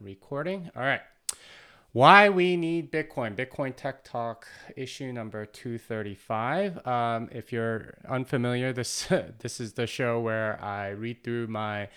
recording. All right. Why we need Bitcoin. Bitcoin Tech Talk issue number 235. Um, if you're unfamiliar, this this is the show where I read through my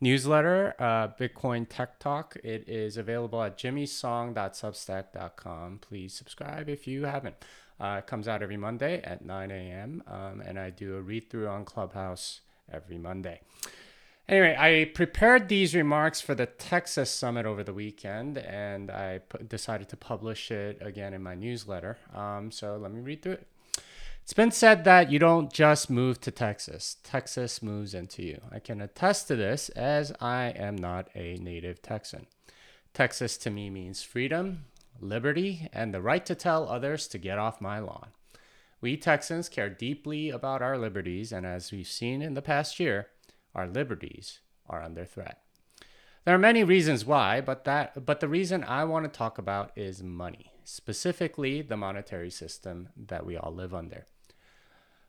newsletter, uh, Bitcoin Tech Talk. It is available at jimmysong.substack.com. Please subscribe if you haven't. Uh, it comes out every Monday at 9 a.m. Um, and I do a read through on Clubhouse every Monday. Anyway, I prepared these remarks for the Texas Summit over the weekend, and I p- decided to publish it again in my newsletter. Um, so let me read through it. It's been said that you don't just move to Texas, Texas moves into you. I can attest to this as I am not a native Texan. Texas to me means freedom, liberty, and the right to tell others to get off my lawn. We Texans care deeply about our liberties, and as we've seen in the past year, our liberties are under threat. There are many reasons why, but that but the reason I want to talk about is money, specifically the monetary system that we all live under.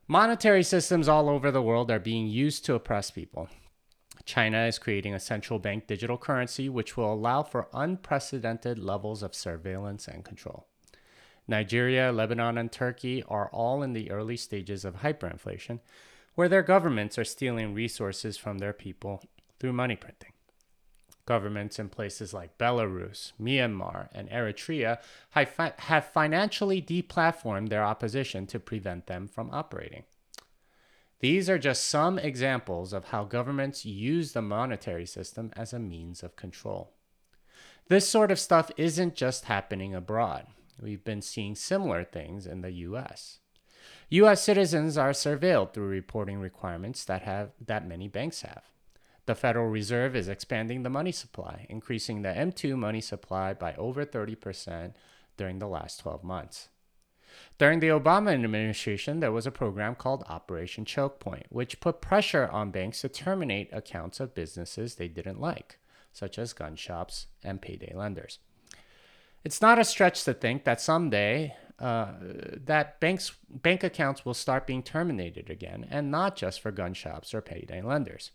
Monetary systems all over the world are being used to oppress people. China is creating a central bank digital currency which will allow for unprecedented levels of surveillance and control. Nigeria, Lebanon, and Turkey are all in the early stages of hyperinflation, where their governments are stealing resources from their people through money printing. Governments in places like Belarus, Myanmar, and Eritrea have financially deplatformed their opposition to prevent them from operating. These are just some examples of how governments use the monetary system as a means of control. This sort of stuff isn't just happening abroad. We've been seeing similar things in the US. US citizens are surveilled through reporting requirements that have that many banks have. The Federal Reserve is expanding the money supply, increasing the M2 money supply by over 30% during the last 12 months. During the Obama administration, there was a program called Operation Choke Point, which put pressure on banks to terminate accounts of businesses they didn't like, such as gun shops and payday lenders. It's not a stretch to think that someday uh, that banks bank accounts will start being terminated again, and not just for gun shops or payday lenders.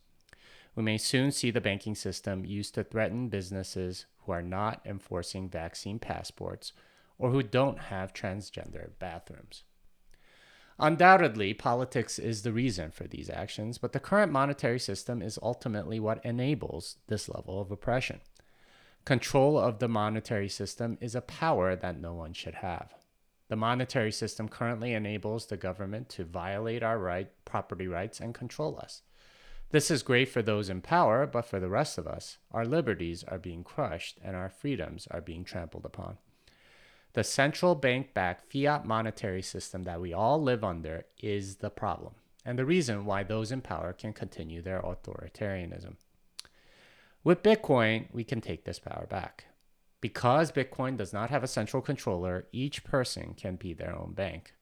We may soon see the banking system used to threaten businesses who are not enforcing vaccine passports or who don't have transgender bathrooms. Undoubtedly, politics is the reason for these actions, but the current monetary system is ultimately what enables this level of oppression. Control of the monetary system is a power that no one should have. The monetary system currently enables the government to violate our right, property rights and control us. This is great for those in power, but for the rest of us, our liberties are being crushed and our freedoms are being trampled upon. The central bank backed fiat monetary system that we all live under is the problem, and the reason why those in power can continue their authoritarianism. With Bitcoin, we can take this power back. Because Bitcoin does not have a central controller, each person can be their own bank.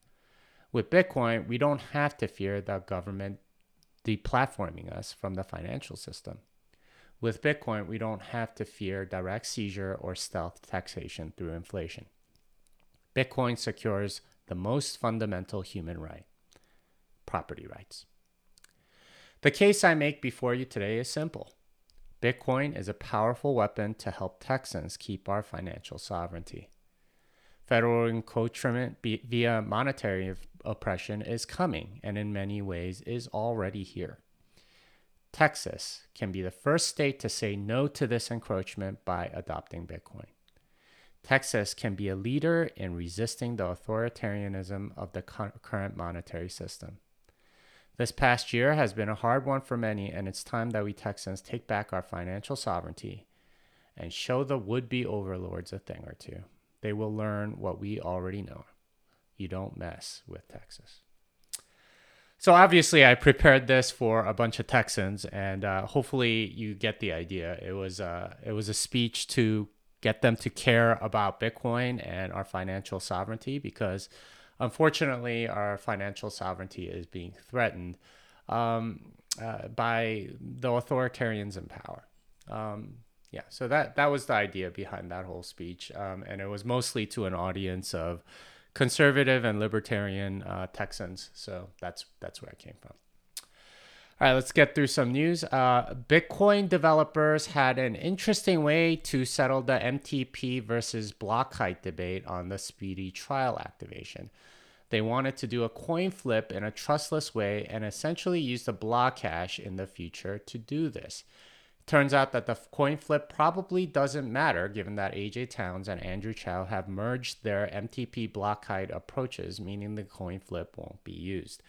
With Bitcoin, we don't have to fear the government deplatforming us from the financial system. With Bitcoin, we don't have to fear direct seizure or stealth taxation through inflation. Bitcoin secures the most fundamental human right property rights. The case I make before you today is simple. Bitcoin is a powerful weapon to help Texans keep our financial sovereignty. Federal encroachment via monetary oppression is coming and in many ways is already here. Texas can be the first state to say no to this encroachment by adopting Bitcoin. Texas can be a leader in resisting the authoritarianism of the current monetary system. This past year has been a hard one for many, and it's time that we Texans take back our financial sovereignty and show the would be overlords a thing or two. They will learn what we already know. You don't mess with Texas. So, obviously, I prepared this for a bunch of Texans, and uh, hopefully, you get the idea. It was, uh, it was a speech to get them to care about Bitcoin and our financial sovereignty because unfortunately, our financial sovereignty is being threatened um, uh, by the authoritarians in power. Um, yeah, so that that was the idea behind that whole speech, um, and it was mostly to an audience of conservative and libertarian uh, Texans. So that's that's where I came from. All right, let's get through some news. Uh, Bitcoin developers had an interesting way to settle the MTP versus block height debate on the speedy trial activation. They wanted to do a coin flip in a trustless way and essentially use the block hash in the future to do this. Turns out that the coin flip probably doesn't matter given that AJ Towns and Andrew Chow have merged their MTP block height approaches, meaning the coin flip won't be used.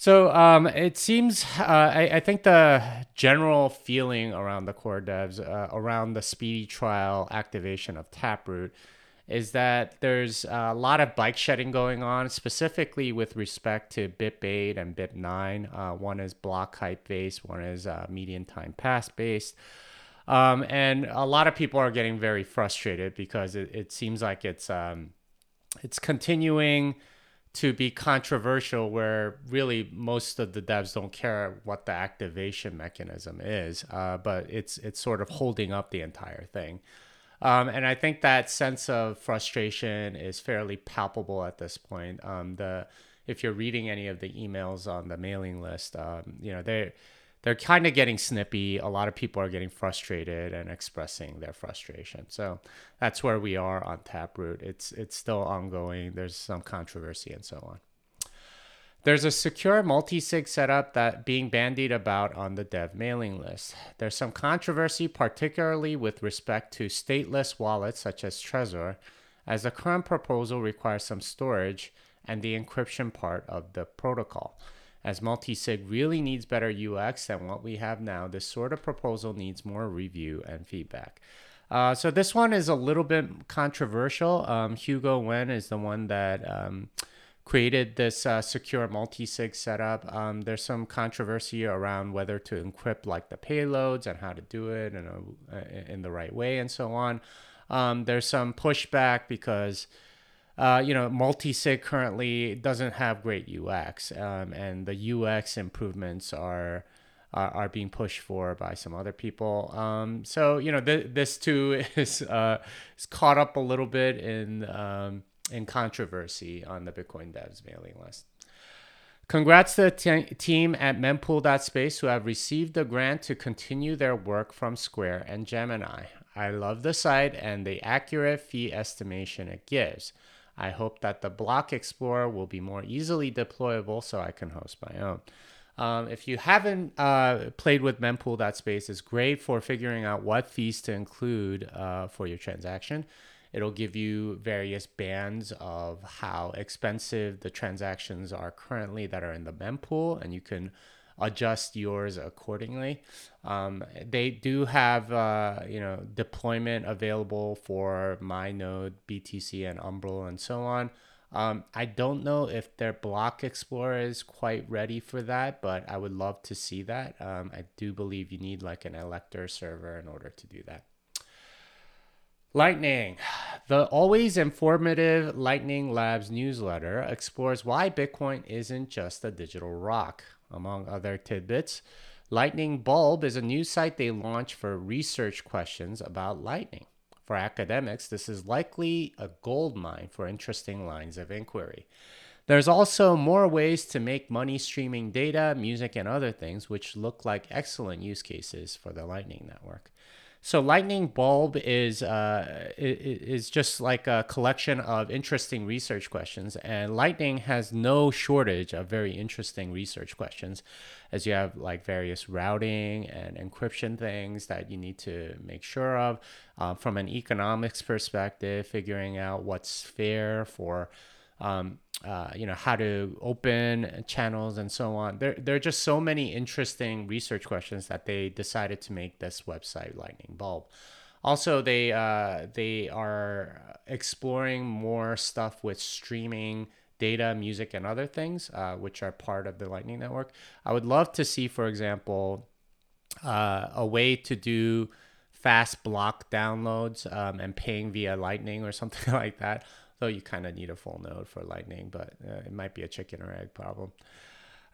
So um, it seems, uh, I, I, think the general feeling around the core devs, uh, around the speedy trial activation of Taproot, is that there's a lot of bike shedding going on, specifically with respect to BIP8 and BIP9. Uh, one is block height based, one is uh, median time past based. Um, and a lot of people are getting very frustrated because it, it seems like it's um, it's continuing to be controversial where really most of the devs don't care what the activation mechanism is, uh, but it's it's sort of holding up the entire thing. Um, and I think that sense of frustration is fairly palpable at this point. Um, the if you're reading any of the emails on the mailing list, um, you know they they're kind of getting snippy. A lot of people are getting frustrated and expressing their frustration. So that's where we are on Taproot. It's it's still ongoing. There's some controversy and so on. There's a secure multi-sig setup that being bandied about on the dev mailing list. There's some controversy, particularly with respect to stateless wallets such as Trezor, as the current proposal requires some storage and the encryption part of the protocol. As multi-sig really needs better UX than what we have now, this sort of proposal needs more review and feedback. Uh, so this one is a little bit controversial. Um, Hugo Nguyen is the one that um, created this uh, secure multi-sig setup. Um, there's some controversy around whether to encrypt like the payloads and how to do it in, a, in the right way and so on. Um, there's some pushback because uh, you know, multi-sig currently doesn't have great UX, um, and the UX improvements are, are, are being pushed for by some other people. Um, so you know, th- this too is uh, is caught up a little bit in um, in controversy on the Bitcoin devs mailing list. Congrats to the team at mempool.space who have received the grant to continue their work from Square and Gemini. I love the site and the accurate fee estimation it gives. I hope that the Block Explorer will be more easily deployable so I can host my own. Um, if you haven't uh, played with mempool.space, it's great for figuring out what fees to include uh, for your transaction. It'll give you various bands of how expensive the transactions are currently that are in the mempool, and you can adjust yours accordingly. Um, they do have uh, you know deployment available for MyNode, BTC, and Umbrel, and so on. Um, I don't know if their Block Explorer is quite ready for that, but I would love to see that. Um, I do believe you need like an Elector server in order to do that. Lightning. The always informative Lightning Labs newsletter explores why Bitcoin isn't just a digital rock. Among other tidbits, Lightning Bulb is a new site they launched for research questions about Lightning. For academics, this is likely a gold mine for interesting lines of inquiry. There's also more ways to make money streaming data, music, and other things, which look like excellent use cases for the Lightning Network. So Lightning Bulb is uh, is just like a collection of interesting research questions, and Lightning has no shortage of very interesting research questions, as you have like various routing and encryption things that you need to make sure of. Uh, from an economics perspective, figuring out what's fair for um, uh, you know how to open channels and so on. There, there are just so many interesting research questions that they decided to make this website Lightning Bulb. Also, they uh, they are exploring more stuff with streaming data, music, and other things, uh, which are part of the Lightning Network. I would love to see, for example, uh, a way to do fast block downloads um, and paying via Lightning or something like that though you kind of need a full node for Lightning, but uh, it might be a chicken or egg problem.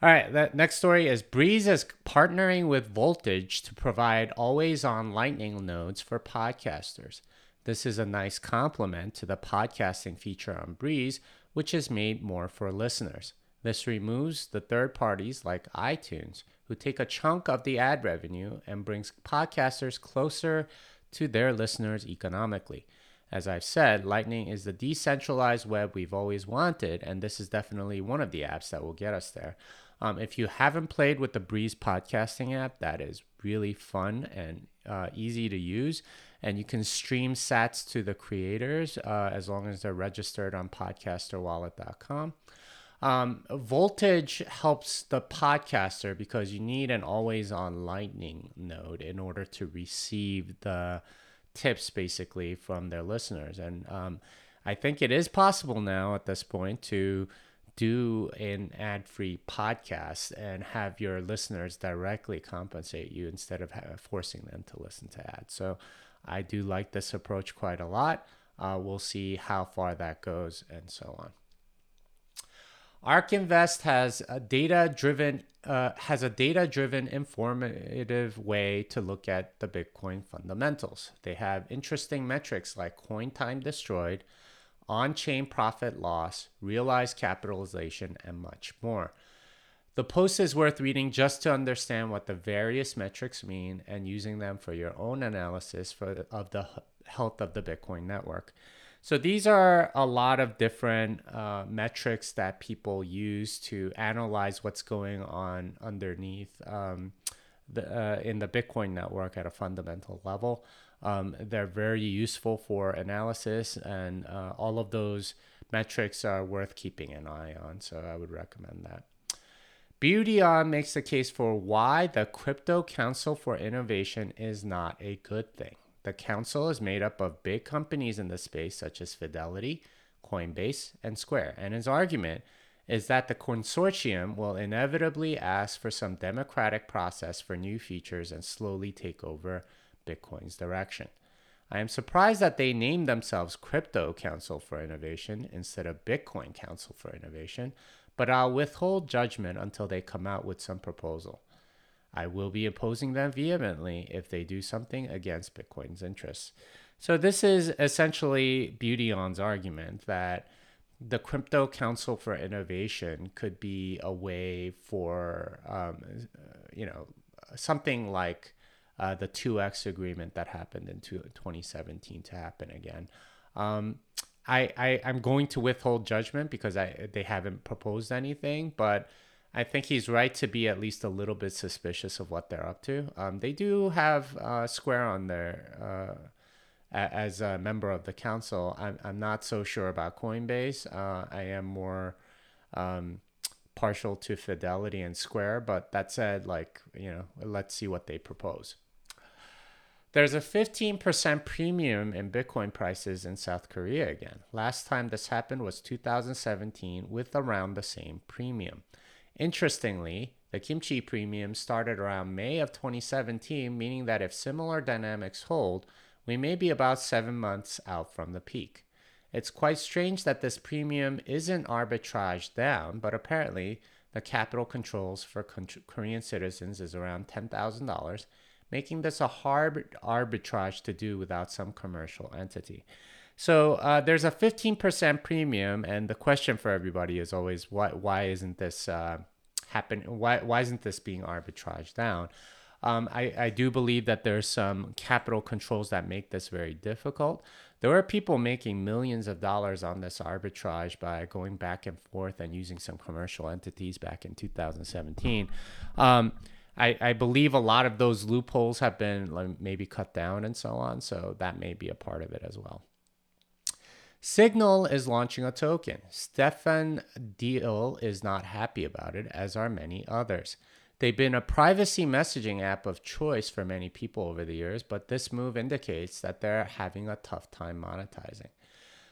All right, the next story is Breeze is partnering with Voltage to provide always on Lightning nodes for podcasters. This is a nice complement to the podcasting feature on Breeze, which is made more for listeners. This removes the third parties like iTunes, who take a chunk of the ad revenue and brings podcasters closer to their listeners economically. As I've said, Lightning is the decentralized web we've always wanted, and this is definitely one of the apps that will get us there. Um, if you haven't played with the Breeze podcasting app, that is really fun and uh, easy to use. And you can stream sats to the creators uh, as long as they're registered on podcasterwallet.com. Um, voltage helps the podcaster because you need an always on lightning node in order to receive the tips basically from their listeners. And um, I think it is possible now at this point to do an ad free podcast and have your listeners directly compensate you instead of forcing them to listen to ads. So I do like this approach quite a lot. Uh, we'll see how far that goes and so on. ARK Invest has a data driven uh, has a data driven informative way to look at the Bitcoin fundamentals. They have interesting metrics like coin time destroyed, on chain profit loss, realized capitalization, and much more. The post is worth reading just to understand what the various metrics mean and using them for your own analysis for the, of the health of the Bitcoin network. So these are a lot of different uh, metrics that people use to analyze what's going on underneath um, the, uh, in the Bitcoin network at a fundamental level. Um, they're very useful for analysis, and uh, all of those metrics are worth keeping an eye on. So I would recommend that. Beautyon makes the case for why the Crypto Council for Innovation is not a good thing. The council is made up of big companies in the space such as Fidelity, Coinbase, and Square. And his argument is that the consortium will inevitably ask for some democratic process for new features and slowly take over Bitcoin's direction. I am surprised that they named themselves Crypto Council for Innovation instead of Bitcoin Council for Innovation, but I'll withhold judgment until they come out with some proposal. I will be opposing them vehemently if they do something against Bitcoin's interests. So, this is essentially Beautyon's argument that the Crypto Council for Innovation could be a way for, um, you know, something like uh, the 2x agreement that happened in 2017 to happen again. Um, I, I, I'm going to withhold judgment because I, they haven't proposed anything, but I think he's right to be at least a little bit suspicious of what they're up to. Um, they do have uh, Square on there uh, as a member of the council. I'm, I'm not so sure about Coinbase. Uh, I am more um, partial to Fidelity and Square, but that said, like, you know, let's see what they propose. There's a 15% premium in Bitcoin prices in South Korea again. Last time this happened was 2017 with around the same premium. Interestingly, the kimchi premium started around May of 2017, meaning that if similar dynamics hold, we may be about seven months out from the peak. It's quite strange that this premium isn't arbitraged down, but apparently the capital controls for Korean citizens is around $10,000, making this a hard arbitrage to do without some commercial entity. So uh, there's a 15% premium, and the question for everybody is always why why isn't this uh, happen? Why why isn't this being arbitraged down? Um, I, I do believe that there's some capital controls that make this very difficult. There are people making millions of dollars on this arbitrage by going back and forth and using some commercial entities back in 2017. Um, I, I believe a lot of those loopholes have been like, maybe cut down and so on. So that may be a part of it as well. Signal is launching a token. Stefan Diehl is not happy about it, as are many others. They've been a privacy messaging app of choice for many people over the years, but this move indicates that they're having a tough time monetizing.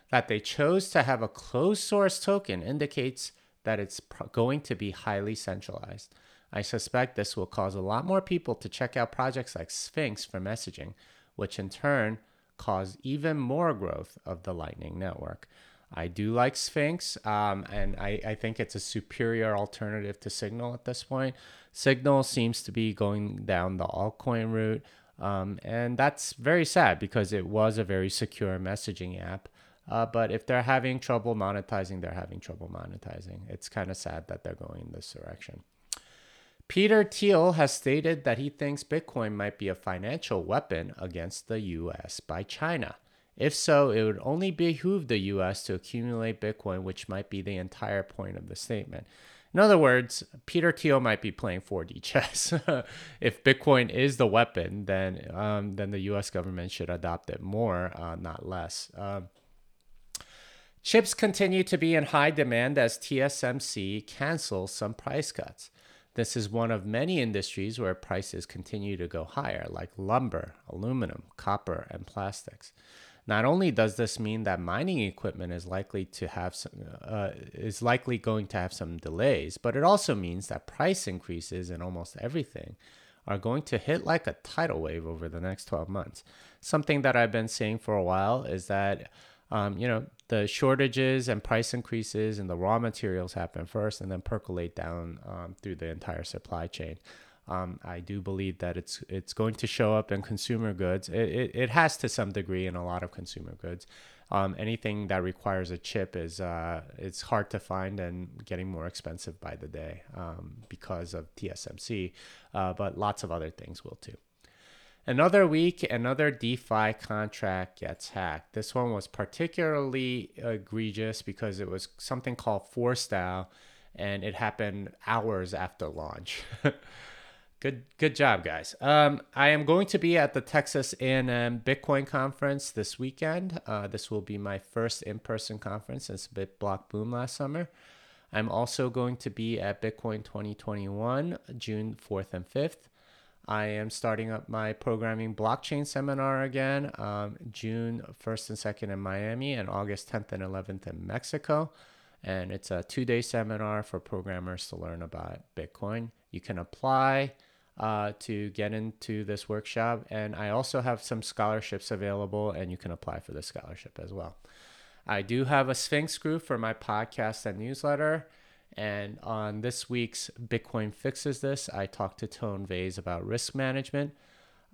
That they chose to have a closed source token indicates that it's going to be highly centralized. I suspect this will cause a lot more people to check out projects like Sphinx for messaging, which in turn cause even more growth of the Lightning Network. I do like Sphinx, um, and I, I think it's a superior alternative to Signal at this point. Signal seems to be going down the altcoin route, um, and that's very sad because it was a very secure messaging app Uh, but if they're having trouble monetizing, they're having trouble monetizing. It's kind of sad that they're going this direction. Peter Thiel has stated that he thinks Bitcoin might be a financial weapon against the US by China. If so, it would only behoove the US to accumulate Bitcoin, which might be the entire point of the statement. In other words, Peter Thiel might be playing 4D chess. if Bitcoin is the weapon, then um, then the U.S. government should adopt it more, uh, not less. Um, chips continue to be in high demand as TSMC cancels some price cuts. This is one of many industries where prices continue to go higher, like lumber, aluminum, copper, and plastics. Not only does this mean that mining equipment is likely to have some, uh, is likely going to have some delays, but it also means that price increases in almost everything are going to hit like a tidal wave over the next 12 months. Something that I've been seeing for a while is that um, you know the shortages and price increases and the raw materials happen first and then percolate down um, through the entire supply chain. Um, I do believe that it's it's going to show up in consumer goods. It, it, it has to some degree in a lot of consumer goods. Um, anything that requires a chip is uh, it's hard to find and getting more expensive by the day um, because of TSMC, uh, but lots of other things will too. Another week, another DeFi contract gets hacked. This one was particularly egregious because it was something called Forstall, and it happened hours after launch. Good, good job, guys. Um, I am going to be at the Texas A&M Bitcoin conference this weekend. Uh, this will be my first in-person conference since BitBlock Boom last summer. I'm also going to be at Bitcoin 2021, June 4th and 5th. I am starting up my programming blockchain seminar again, um, June 1st and 2nd in Miami, and August 10th and 11th in Mexico. And it's a two day seminar for programmers to learn about Bitcoin. You can apply uh, to get into this workshop. And I also have some scholarships available, and you can apply for the scholarship as well. I do have a Sphinx group for my podcast and newsletter. And on this week's Bitcoin Fixes This, I talked to Tone Vays about risk management.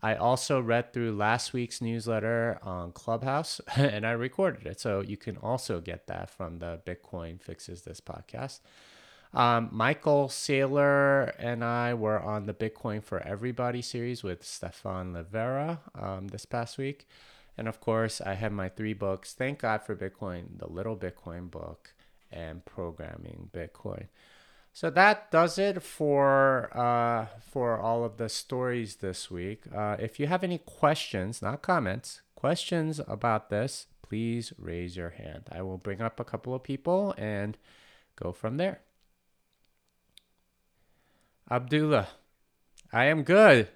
I also read through last week's newsletter on Clubhouse and I recorded it. So you can also get that from the Bitcoin Fixes This podcast. Um, Michael Saylor and I were on the Bitcoin for Everybody series with Stefan Livera um, this past week. And of course, I have my three books Thank God for Bitcoin, The Little Bitcoin Book, and Programming Bitcoin. So that does it for uh, for all of the stories this week. Uh, if you have any questions, not comments, questions about this, please raise your hand. I will bring up a couple of people and go from there. Abdullah, I am good.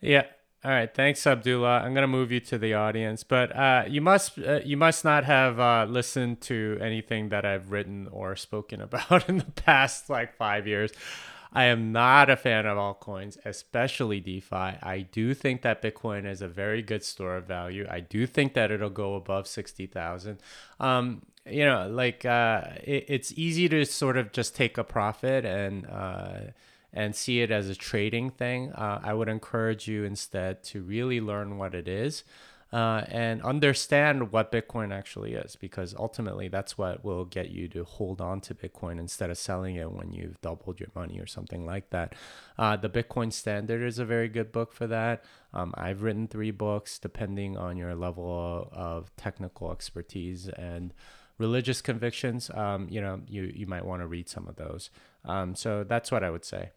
Yeah. All right. Thanks, Abdullah. I'm gonna move you to the audience, but uh, you must uh, you must not have uh, listened to anything that I've written or spoken about in the past like five years. I am not a fan of altcoins, especially DeFi. I do think that Bitcoin is a very good store of value. I do think that it'll go above sixty thousand. Um, you know, like uh, it, it's easy to sort of just take a profit and uh, and see it as a trading thing. Uh, I would encourage you instead to really learn what it is uh, and understand what Bitcoin actually is, because ultimately that's what will get you to hold on to Bitcoin instead of selling it when you've doubled your money or something like that. Uh, the Bitcoin Standard is a very good book for that. Um, I've written three books depending on your level of technical expertise and religious convictions. Um, you know, you, you might want to read some of those. Um, so that's what I would say.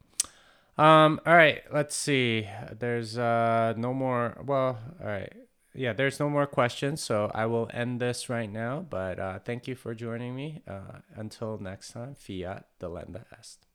Um, all right, let's see. There's uh, no more. Well, all right. yeah, there's no more questions, so I will end this right now. But uh, thank you for joining me. Uh, until next time, fiat delenda est.